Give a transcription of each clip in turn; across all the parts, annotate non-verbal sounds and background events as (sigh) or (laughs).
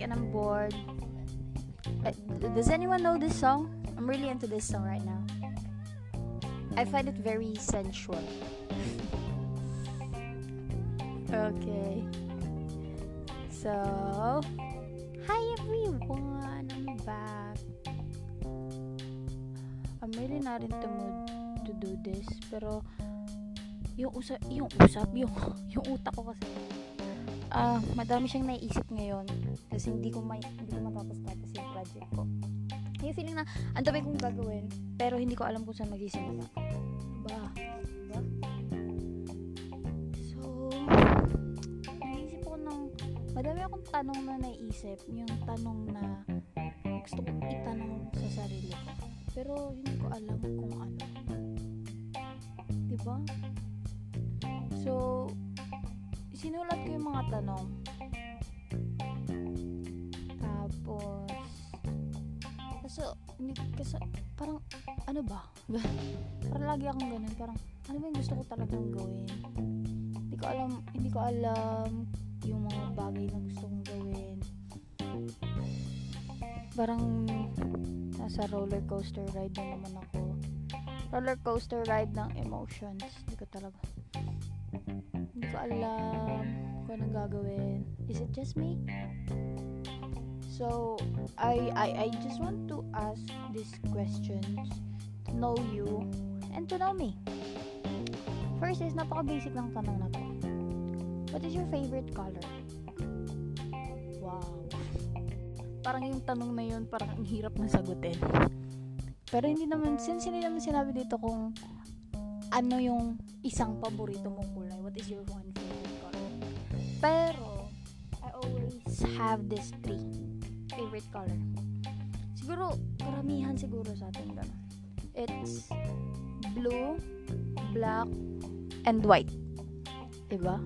And I'm bored. Uh, does anyone know this song? I'm really into this song right now. I find it very sensual. okay. So, hi everyone. I'm back. I'm really not in the mood to do this, pero yung usap, yung usap, yung, yung utak ko kasi, ah, uh, madami siyang naiisip ngayon kasi hindi ko may, hindi ko matapos-tapos yung project ko. Yung feeling na, ang dami kong gagawin, pero hindi ko alam kung saan magsisimula. Ba? Ba? So, naisip ko ng, madami akong tanong na naisip, yung tanong na gusto kong itanong sa sarili ko. Pero, hindi ko alam kung ano. Diba? So, sinulat ko yung mga tanong. Tapos, kasi, hindi, kasi, parang, ano ba? (laughs) parang lagi akong ganun. Parang, ano ba yung gusto ko talagang gawin? Hindi ko alam, hindi ko alam yung mga bagay na gusto kong gawin. Parang, nasa roller coaster ride na naman ako. Roller coaster ride ng emotions. Hindi ko talaga hindi ko alam kung anong gagawin. Is it just me? So, I, I, I just want to ask these questions to know you and to know me. First is, napaka-basic ng tanong na to. What is your favorite color? Wow. Parang yung tanong na yun, parang ang hirap na sagutin. Pero hindi naman, since hindi naman sinabi dito kung ano yung isang paborito mong kulay. What is your one? Pero, I always have this three favorite color. Siguro, karamihan siguro sa atin ganun. It's blue, black, and white. Diba?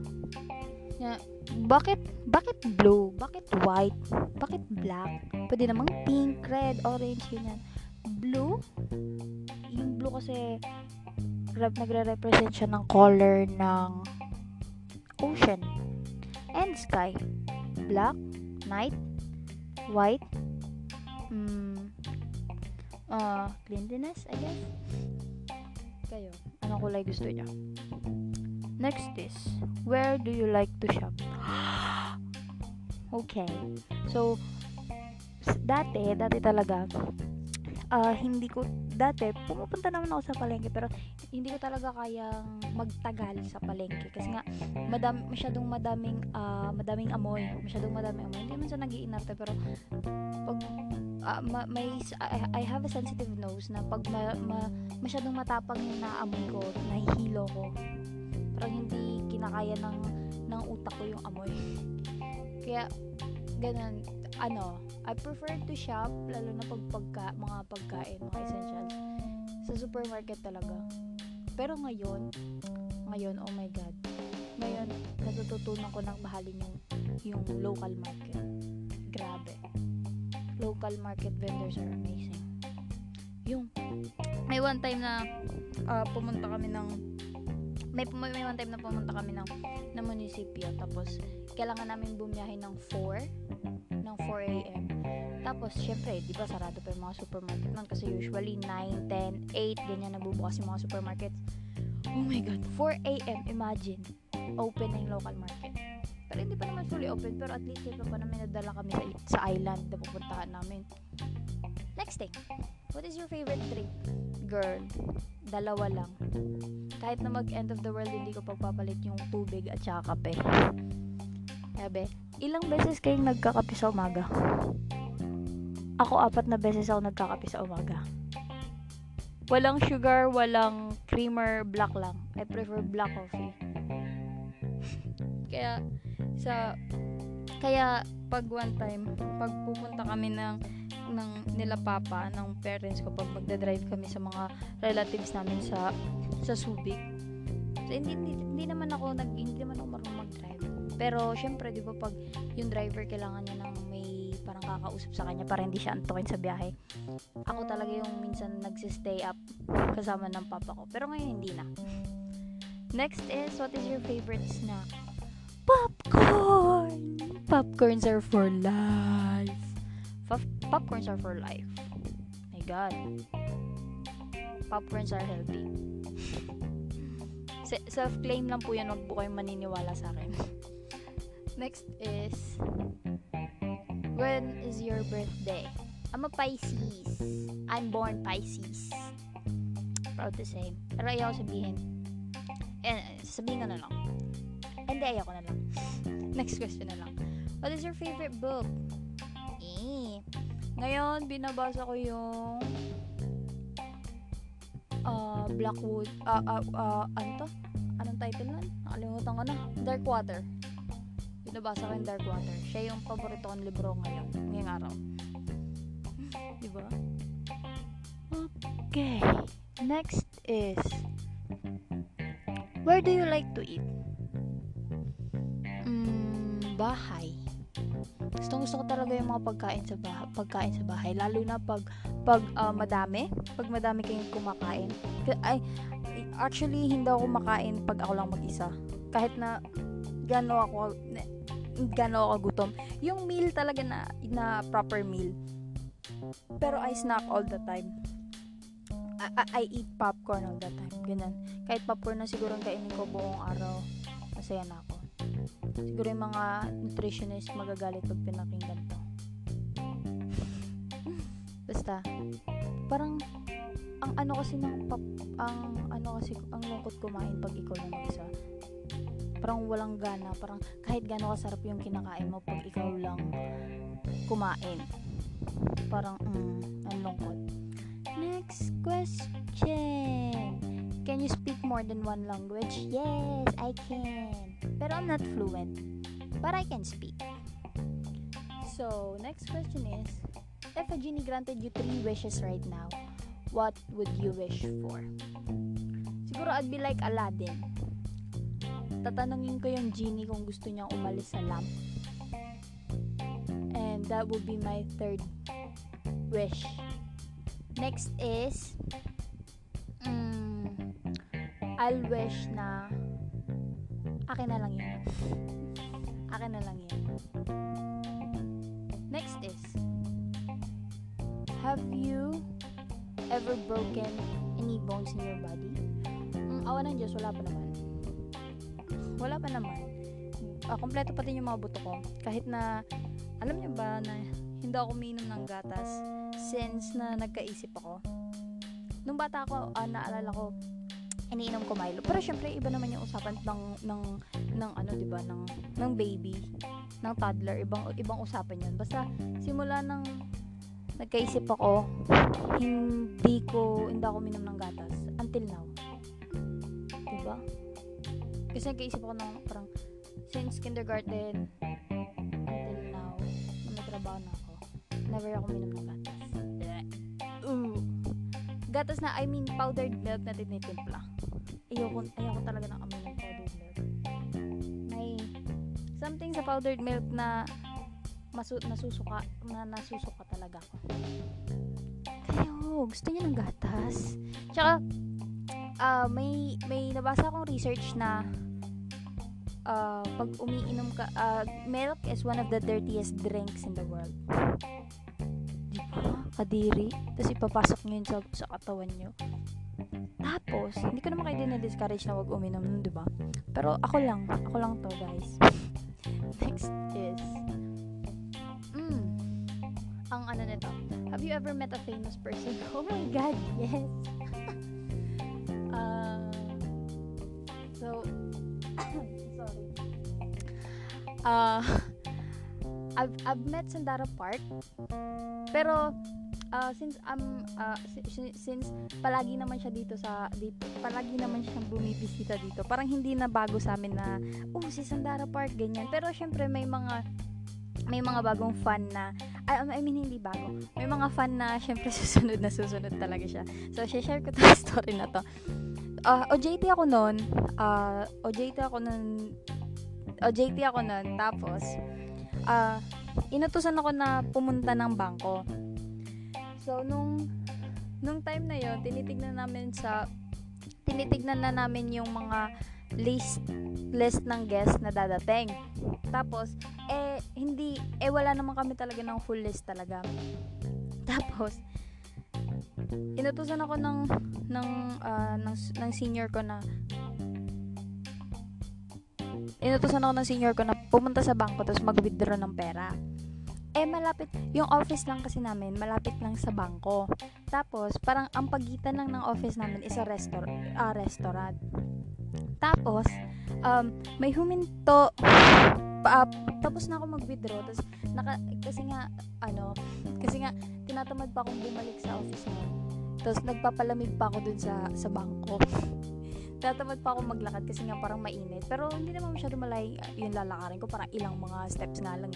Yeah. Bakit, bakit blue? Bakit white? Bakit black? Pwede namang pink, red, orange, ganyan. Blue, yung blue kasi nagre-represent siya ng color ng ocean and sky. Black, night, white, mm, uh, cleanliness, I guess. Kayo, anong kulay gusto niya? Next is, where do you like to shop? (gasps) okay. So, dati, dati talaga, uh, hindi ko dati pumupunta naman ako sa palengke pero hindi ko talaga kayang magtagal sa palengke. Kasi nga madam masyadong madaming uh, madaming amoy. Masyadong madaming amoy. Hindi man sa nagiinarte pero pag uh, ma, may I, I have a sensitive nose na pag ma, ma, masyadong matapang yung naamoy ko nahihilo ko parang hindi kinakaya ng ng utak ko yung amoy. (laughs) Kaya ganun ano, I prefer to shop, lalo na pag pagka, mga pagkain, mga essentials, sa supermarket talaga. Pero ngayon, ngayon, oh my God, ngayon, natututunan ko nang mahalin yung, yung local market. Grabe. Local market vendors are amazing. Yung, may one time na uh, pumunta kami ng may, may one time na pumunta kami ng, ng munisipyo tapos kailangan namin bumiyahe ng 4 ng 4 a.m. Tapos, syempre, di ba, sarado pa yung mga supermarket nun kasi usually 9, 10, 8, ganyan nabubukas yung mga supermarkets. Oh my God, 4 a.m. Imagine, open na yung local market. Pero hindi pa naman fully open, pero at least ito pa namin nadala kami sa, sa island na pupuntahan namin. Next thing, what is your favorite drink? Girl, dalawa lang. Kahit na mag-end of the world, hindi ko pagpapalit yung tubig at saka kape. Sabi, ilang beses kayong nagkakape sa umaga? Ako, apat na beses ako nagkakape sa umaga. Walang sugar, walang creamer, black lang. I prefer black coffee. kaya, sa, kaya, pag one time, pag pupunta kami ng, ng nila papa, ng parents ko, pag magdadrive kami sa mga relatives namin sa, sa Subic, so, hindi, hindi, hindi naman ako, nag, hindi naman ako marunong mag-drive pero, syempre, di ba, pag yung driver kailangan niya ng parang kakausap sa kanya para hindi siya antukin sa biyahe. Ako talaga yung minsan nagsistay up kasama ng papa ko. Pero ngayon, hindi na. Next is, what is your favorite snack? Popcorn! Popcorns are for life. Pop- popcorns are for life. My God. Popcorns are healthy. Se- self-claim lang po yan. Huwag po kayong maniniwala sa akin. (laughs) Next is, when is your birthday? I'm a Pisces. I'm born Pisces. Proud to say. Pero ayaw sabihin. Eh, sabihin ko na lang. Hindi, ayaw ko na lang. (laughs) Next question na lang. What is your favorite book? Eh. Ngayon, binabasa ko yung uh, Blackwood. Uh, uh, uh, ano to? Anong title nun? Nakalimutan ko na. Dark Water. Binabasa ko yung Dark Water. Siya yung paborito kong libro ngayon. Ngayong araw. (laughs) diba? Okay. Next is Where do you like to eat? Mm, bahay. Gusto gusto ko talaga yung mga pagkain sa bahay, pagkain sa bahay lalo na pag pag uh, madami, pag madami kayong kumakain. Ay actually hindi ako kumakain pag ako lang mag-isa. Kahit na gano ako gano ako gutom. Yung meal talaga na na proper meal. Pero I snack all the time. I, I eat popcorn all the time. Ganun. Kahit popcorn na siguro kainin ko buong araw, masaya na ako. Siguro yung mga nutritionist magagalit pag pinakinggan to. (laughs) Basta, parang, ang ano kasi ng pop, ang ano kasi, ang lungkot kumain pag ikaw lang isa. Parang walang gana, parang kahit gaano kasarap yung kinakain mo pag ikaw lang kumain. Parang, mm, ang lungkot. Next question. Can you speak more than one language? Yes, I can. Pero I'm not fluent. But I can speak. So, next question is, if a genie granted you three wishes right now, what would you wish for? Siguro I'd be like Aladdin. Tatanungin ko yung genie kung gusto niyang umalis sa lamp. And that would be my third wish. Next is, mm, I'll wish na akin na lang yun. Akin na lang yun. Next is, have you ever broken any bones in your body? Mm, awa ng Diyos, wala pa naman. Wala pa naman. Uh, kompleto pa din yung mga buto ko. Kahit na, alam niyo ba na hindi ako uminom ng gatas since na nagkaisip ako. Nung bata ako, uh, naalala ko, iniinom ko Milo. Pero syempre iba naman yung usapan ng ng ng ano 'di ba ng ng baby, ng toddler, ibang ibang usapan 'yun. Basta simula nang nagkaisip ako, hindi ko hindi ako minom ng gatas until now. 'Di ba? Kasi nagkaisip ako ng parang since kindergarten until now, na may trabaho na ako, never ako minom ng gatas. Uh. Gatas na, I mean powdered milk na tinitimpla ayoko, ayoko talaga ng amoy ng powdered milk. May something sa powdered milk na masu, nasusuka, na nasusuka talaga ako. Kayo, gusto niyo ng gatas? Tsaka, uh, may, may nabasa akong research na uh, pag umiinom ka, uh, milk is one of the dirtiest drinks in the world. Di ba? Kadiri. Tapos ipapasok nyo yun sa, sa katawan nyo. Tapos, hindi ko naman kayo din-discourage na wag uminom nun, di ba? Pero ako lang, ako lang to, guys. (laughs) Next is, mm, ang ano nito, have you ever met a famous person? (laughs) Oh my God, yes! Uh, (laughs) I've, I've met Sandara Park, pero uh, since um uh, since palagi naman siya dito sa dito palagi naman siyang bumibisita dito parang hindi na bago sa amin na oh si Sandara Park ganyan. Pero syempre may mga may mga bagong fan na I, I mean hindi bago. May mga fan na syempre (laughs) susunod na susunod talaga siya. So share ko tong (laughs) story na to. Uh, OJT ako noon uh, OJT ako noon OJT ako noon tapos uh, inutusan ako na pumunta ng bangko So, nung, nung time na yon tinitignan namin sa, tinitignan na namin yung mga list list ng guests na dadating. Tapos, eh, hindi, eh, wala naman kami talaga ng full list talaga. (laughs) Tapos, inutusan ako ng, ng, uh, ng, ng senior ko na, inutusan ako ng senior ko na pumunta sa bangko tapos mag-withdraw ng pera. Eh, malapit, yung office lang kasi namin, malapit lang sa bangko. Tapos, parang ang pagitan lang ng office namin is a restor- uh, restaurant. Tapos, um, may huminto pa, uh, tapos na ako mag-withdraw tapos naka, kasi nga ano (laughs) kasi nga tinatamad pa akong bumalik sa office mo tapos nagpapalamig pa ako dun sa sa bangko tinatamad pa akong maglakad kasi nga parang mainit. Pero hindi naman masyado malay yung lalakarin ko parang ilang mga steps nga lang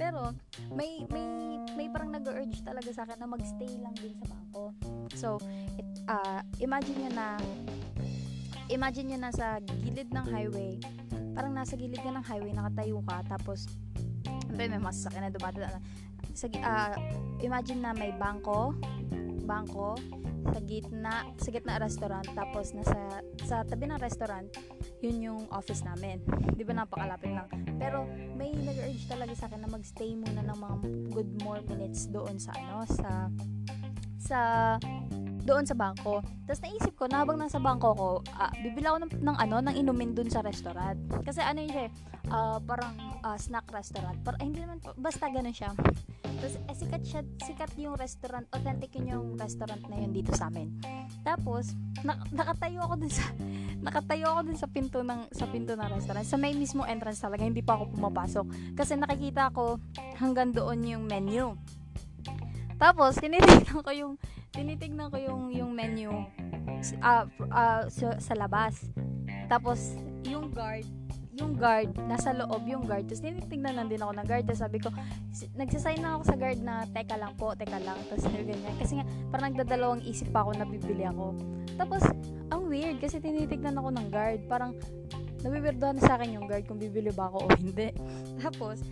pero may may may parang nag-urge talaga sa akin na magstay lang din sa bangko. So it, uh, imagine nyo na imagine nyo nasa gilid ng highway. Parang nasa gilid ka ng highway nakatayo ka tapos may mga sasakyan na dumadaan. Sa uh, imagine na may bangko bangko sa gitna sa gitna restaurant tapos nasa sa tabi ng restaurant yun yung office namin. (laughs) Di ba napakalapit lang? Pero may nag-urge talaga sa akin na magstay muna ng mga good more minutes doon sa ano sa sa doon sa bangko. Tapos naisip ko, na habang nasa bangko ko, uh, bibili ako ng, ng ano, ng inumin doon sa restaurant. Kasi ano yun siya, uh, parang uh, snack restaurant. Par eh, hindi naman, basta ganun siya. Tapos eh, sikat siya, sikat yung restaurant, authentic yun yung restaurant na yun dito sa amin. Tapos, na, nakatayo ako dun sa (laughs) nakatayo ako dun sa pinto ng sa pinto ng restaurant. Sa may mismo entrance talaga, hindi pa ako pumapasok. Kasi nakikita ko hanggang doon yung menu. Tapos, tinitignan ko yung tinitignan ko yung yung menu uh, uh, sa, sa labas. Tapos, yung guard, yung guard, nasa loob yung guard. Tapos, tinitignan lang din ako ng guard. Tapos, sabi ko, nagsasign na ako sa guard na, teka lang po, teka lang. Tapos, ganyan. Kasi nga, parang nagdadalawang isip pa ako na bibili ako. Tapos, ang weird, kasi tinitignan ako ng guard. Parang, nabibirdohan sa akin yung guard kung bibili ba ako o hindi. (laughs) Tapos,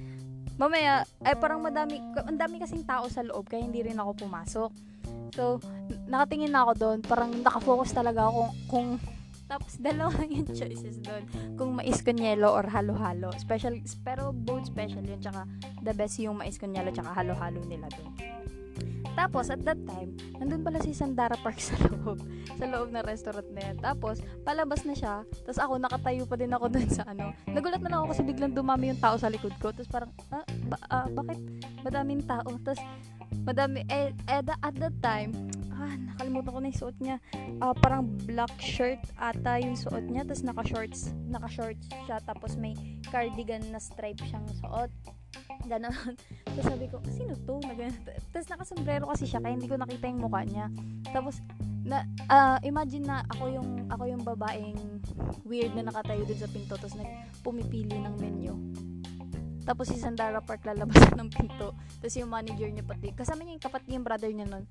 mamaya, ay parang madami, ang dami kasing tao sa loob, kaya hindi rin ako pumasok. So, nakatingin na ako doon, parang nakafocus talaga ako kung, tapos (laughs) dalawa yung choices doon. Kung mais con yelo or halo-halo. Special, pero both special yun. Tsaka the best yung mais con yelo tsaka halo-halo nila doon. Tapos, at that time, nandun pala si Sandara Park (laughs) sa loob. Sa loob ng restaurant na yan. Tapos, palabas na siya. Tapos ako, nakatayo pa din ako (laughs) dun sa ano. Nagulat na lang ako kasi biglang dumami yung tao sa likod ko. Tapos parang, ah, ba, ah bakit madaming tao? Tapos, madami, eh, eh at that time, ah, nakalimutan ko na yung suot niya. Uh, parang black shirt ata yung suot niya, tapos naka-shorts, naka-shorts siya, tapos may cardigan na stripe siyang suot. Ganon. (laughs) tapos sabi ko, sino to? Tapos nakasombrero kasi siya, kaya hindi ko nakita yung mukha niya. Tapos, na, uh, imagine na ako yung, ako yung babaeng weird na nakatayo dun sa pinto, tapos nagpumipili ng menu. Tapos si Sandara Park lalabas (laughs) ng pinto. Tapos yung manager niya pati. Kasama niya yung kapatid yung brother niya nun.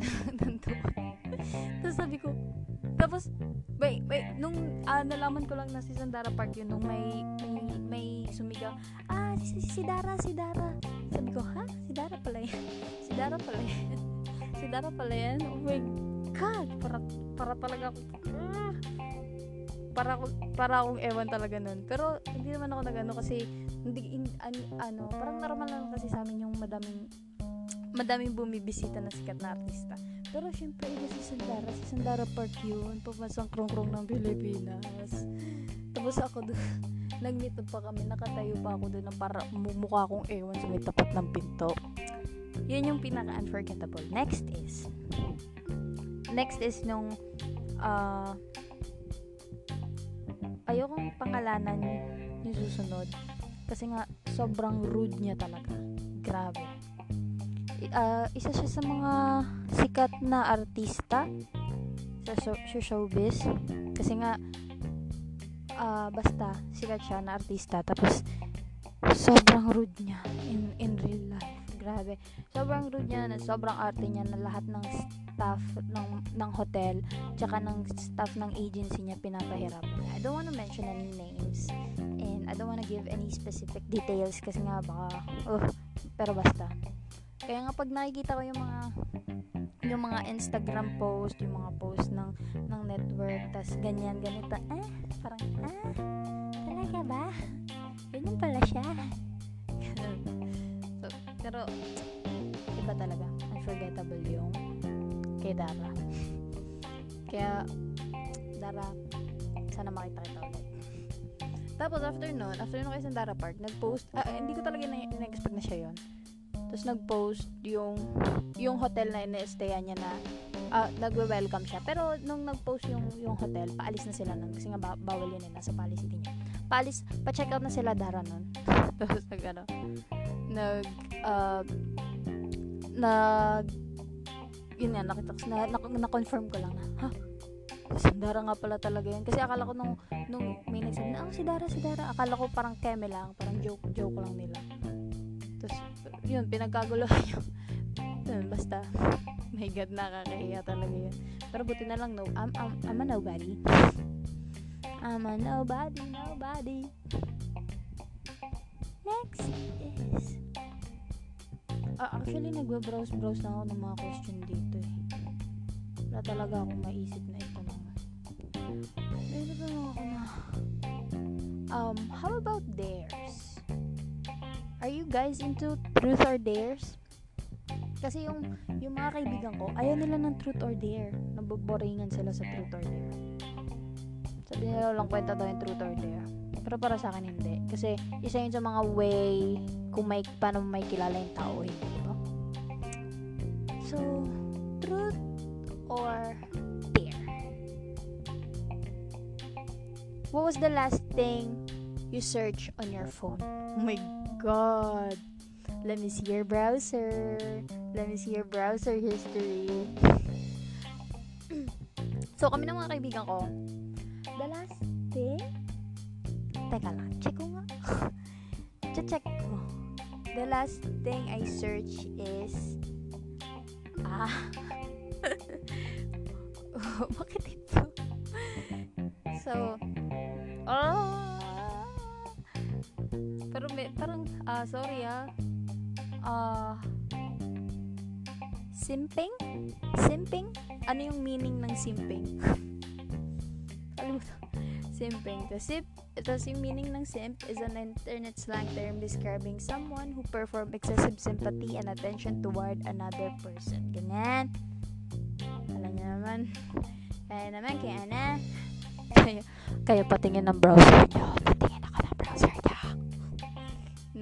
(laughs) Tapos sabi ko, tapos, wait, wait, nung uh, nalaman ko lang na si Sandara Park yun, nung may, may, may sumigaw, ah, si, si Dara, si Dara. Sabi ko, ha? Si Dara pala yan. (laughs) Si Dara pala yan. si Dara pala yan. Oh my God! Para, para talaga ako, ah, para para akong ewan talaga nun. Pero hindi naman ako nagano kasi hindi in, an, ano, parang normal lang kasi sa amin yung madaming madaming bumibisita na sikat na artista. Pero syempre, iba si Sandara. Si Sandara Park yun. Pumasang krong-krong ng Pilipinas. Tapos ako doon, (laughs) nag-meet pa kami. Nakatayo pa ako doon na para mumukha akong ewan sa may tapat ng pinto. Yun yung pinaka-unforgettable. Next is, next is nung, uh, ayokong pangalanan yung susunod. Kasi nga, sobrang rude niya talaga. Grabe. Uh, isa siya sa mga sikat na artista sa, show, showbiz. Kasi nga, uh, basta, sikat siya na artista. Tapos, sobrang rude niya in, in real life. Grabe. Sobrang rude niya na sobrang arte niya na lahat ng staff ng, ng hotel tsaka ng staff ng agency niya pinapahirap. I don't wanna mention any names I don't wanna give any specific details kasi nga baka, uh, pero basta. Kaya nga pag nakikita ko yung mga yung mga Instagram post, yung mga post ng ng network, tas ganyan, ganito. Ah, parang, ah, talaga ba? Ganyan pala siya. (laughs) so, pero, iba talaga. Unforgettable yung kay Dara. Kaya, Dara, sana makita. Tapos, after nun, after nun kayo sa Dara Park, nag-post, ah, hindi ko talaga na-expect na siya yon Tapos, nag-post yung, yung hotel na ina-stayan niya na, uh, nagwe-welcome siya. Pero, nung nag-post yung, yung hotel, paalis na sila nun, kasi nga ba- bawal yun eh, nasa Palace City niya. Paalis, pa-check out na sila Dara nun. (laughs) Tapos, nag, ano, nag, uh, nag, yun nga, nakita ko, na, na-confirm ko lang na, ha? Si Dara nga pala talaga yun. Kasi akala ko nung, nung may nagsabi na, oh, si Dara, si Dara. Akala ko parang keme lang, parang joke, joke lang nila. Tapos, yun, pinagkaguluhan yung, yun, basta, (laughs) my God, nakakahiya talaga yun. Pero buti na lang, no, I'm, I'm, I'm a nobody. I'm a nobody, nobody. Next is, uh, actually, nagbe-browse-browse na ako ng mga question dito eh. Wala talaga akong maisip na um, how about dares? Are you guys into truth or dares? Kasi yung, yung mga kaibigan ko, ayaw nila ng truth or dare. Naboboringan sila sa truth or dare. Sabi nila lang kwenta daw yung truth or dare. Pero para sa akin hindi. Kasi isa yun sa mga way kung may, paano may kilala yung tao, hindi ba? So, truth or dare? What was the last thing you search on your phone? Oh my god. Let me see your browser. Let me see your browser history. (clears throat) so, kami ng mga kaibigan ko, the last thing, teka lang, check ko nga. (laughs) check ko. The last thing I search is, ah, (laughs) bakit ito? (laughs) So, ah, pero may, parang, ah, sorry ah, ah, simping? Simping? Ano yung meaning ng simping? (laughs) Kalimutan. simping. The sip, Tapos yung meaning ng simp is an internet slang term describing someone who perform excessive sympathy and attention toward another person. Ganyan. Alam niyo naman. Kaya naman, kaya na. (laughs) Kaya, kaya patingin ng browser niyo.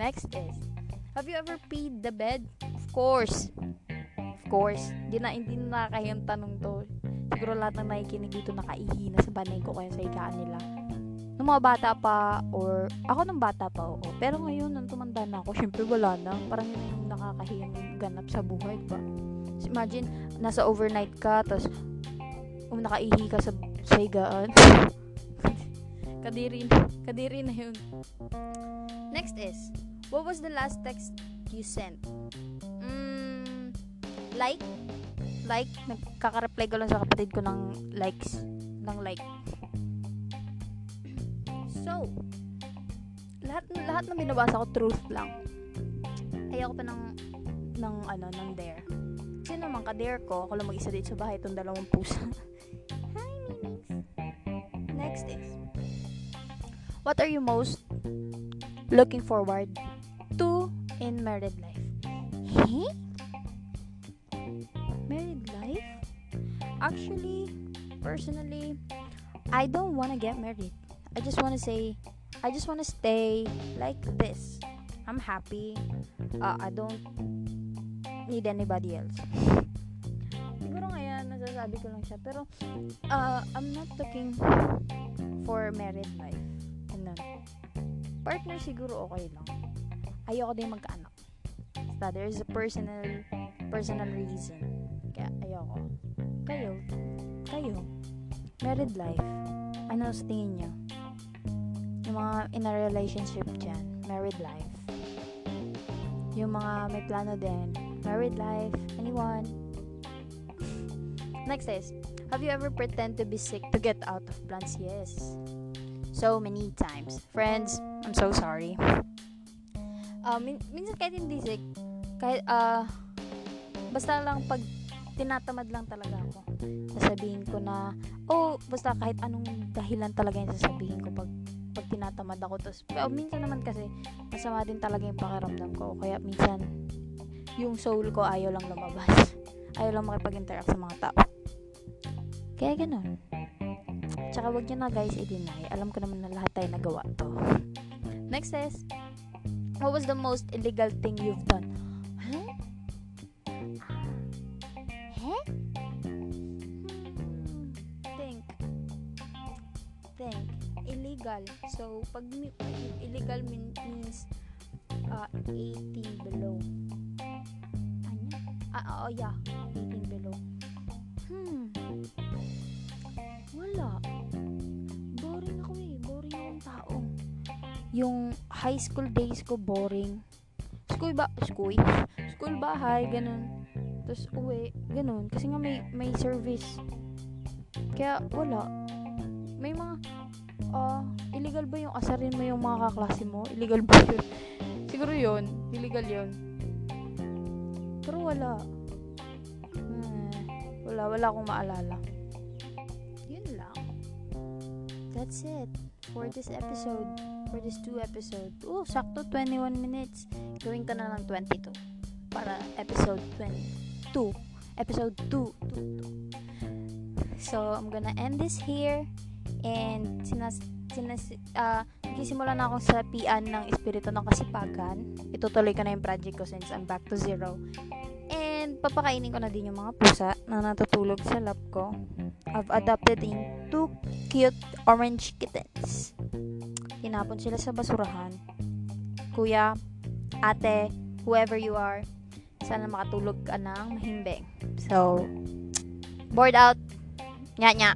Next is, have you ever peed the bed? Of course. Of course. Hindi na, hindi na nakakahiyang tanong to. Siguro lahat ng nakikinig dito nakaihi na sa banay ko kaya sa higaan nila nung mga bata pa or ako nung bata pa oo pero ngayon nung tumanda na ako syempre wala na parang yun yung nakakahiyang ganap sa buhay ba imagine nasa overnight ka tapos um, nakaihi ka sa, sa higaan (laughs) kadiri kadiri na yun next is what was the last text you sent mm, like like nagkaka-reply ko lang sa kapatid ko ng likes ng like So, lahat lahat ng binabasa ko truth lang. Ayoko pa ng ng ano ng dare. Kasi naman ka-dare ko, ako lang mag-isa dito sa bahay itong dalawang pusa. (laughs) Hi, Minix! Next is, what are you most looking forward to in married life? Hey? Married life? Actually, personally, I don't wanna get married. I just want to say, I just want to stay like this. I'm happy. Uh, I don't need anybody else. (laughs) Siguro ngayon, nasasabi ko lang siya. Pero, uh, I'm not looking for married life. Ganun. Partner siguro okay lang. Ayoko din magkaanak. Basta there is a personal, personal reason. Kaya ayoko. Kayo, kayo, married life, ano sa tingin niyo? yung mga in a relationship dyan, married life. Yung mga may plano din, married life, anyone? Next is, have you ever pretend to be sick to get out of plans? Yes. So many times. Friends, I'm so sorry. Uh, min- minsan kahit hindi sick, kahit, uh, basta lang pag tinatamad lang talaga ako. Sasabihin ko na, oh, basta kahit anong dahilan talaga yung sasabihin ko pag pag tinatamad ako. Tapos, pero minsan naman kasi, masama din talaga yung pakiramdam ko. Kaya minsan, yung soul ko ayaw lang lumabas. (laughs) Ayaw lang makipag-interact sa mga tao. Kaya ganun. Tsaka wag nyo na guys i-deny. Alam ko naman na lahat tayo nagawa to. (laughs) Next is, what was the most illegal thing you've done? Huh? Huh? Hmm. Think. Think. Illegal. So, pag illegal mean, means uh, 18 below. Ano? Ah, oh, yeah. 18 below. Hmm. Wala. Yung high school days ko, boring. School ba? School? School bahay, ganun. Tapos uwi, ganun. Kasi nga may, may service. Kaya wala. May mga, ah, illegal ba yung asarin mo yung mga kaklase mo? Illegal ba yun? Siguro yun. Illegal yun. Pero wala. Hmm, wala, wala akong maalala. Yun lang. That's it for this episode. For this two episode. Oh, sakto 21 minutes. Gawin ka na ng 22. Para episode 22. Episode 2. 2, 2. So, I'm gonna end this here. And, sinas, sinas, uh, Nagsisimula na akong sapian ng Espiritu ng Kasipagan. Itutuloy ko na yung project ko since I'm back to zero. And papakainin ko na din yung mga pusa na natutulog sa lap ko. I've adopted in two cute orange kittens. Tinapon sila sa basurahan. Kuya, ate, whoever you are, sana makatulog ka ng mahimbing. So, bored out. Nya nya.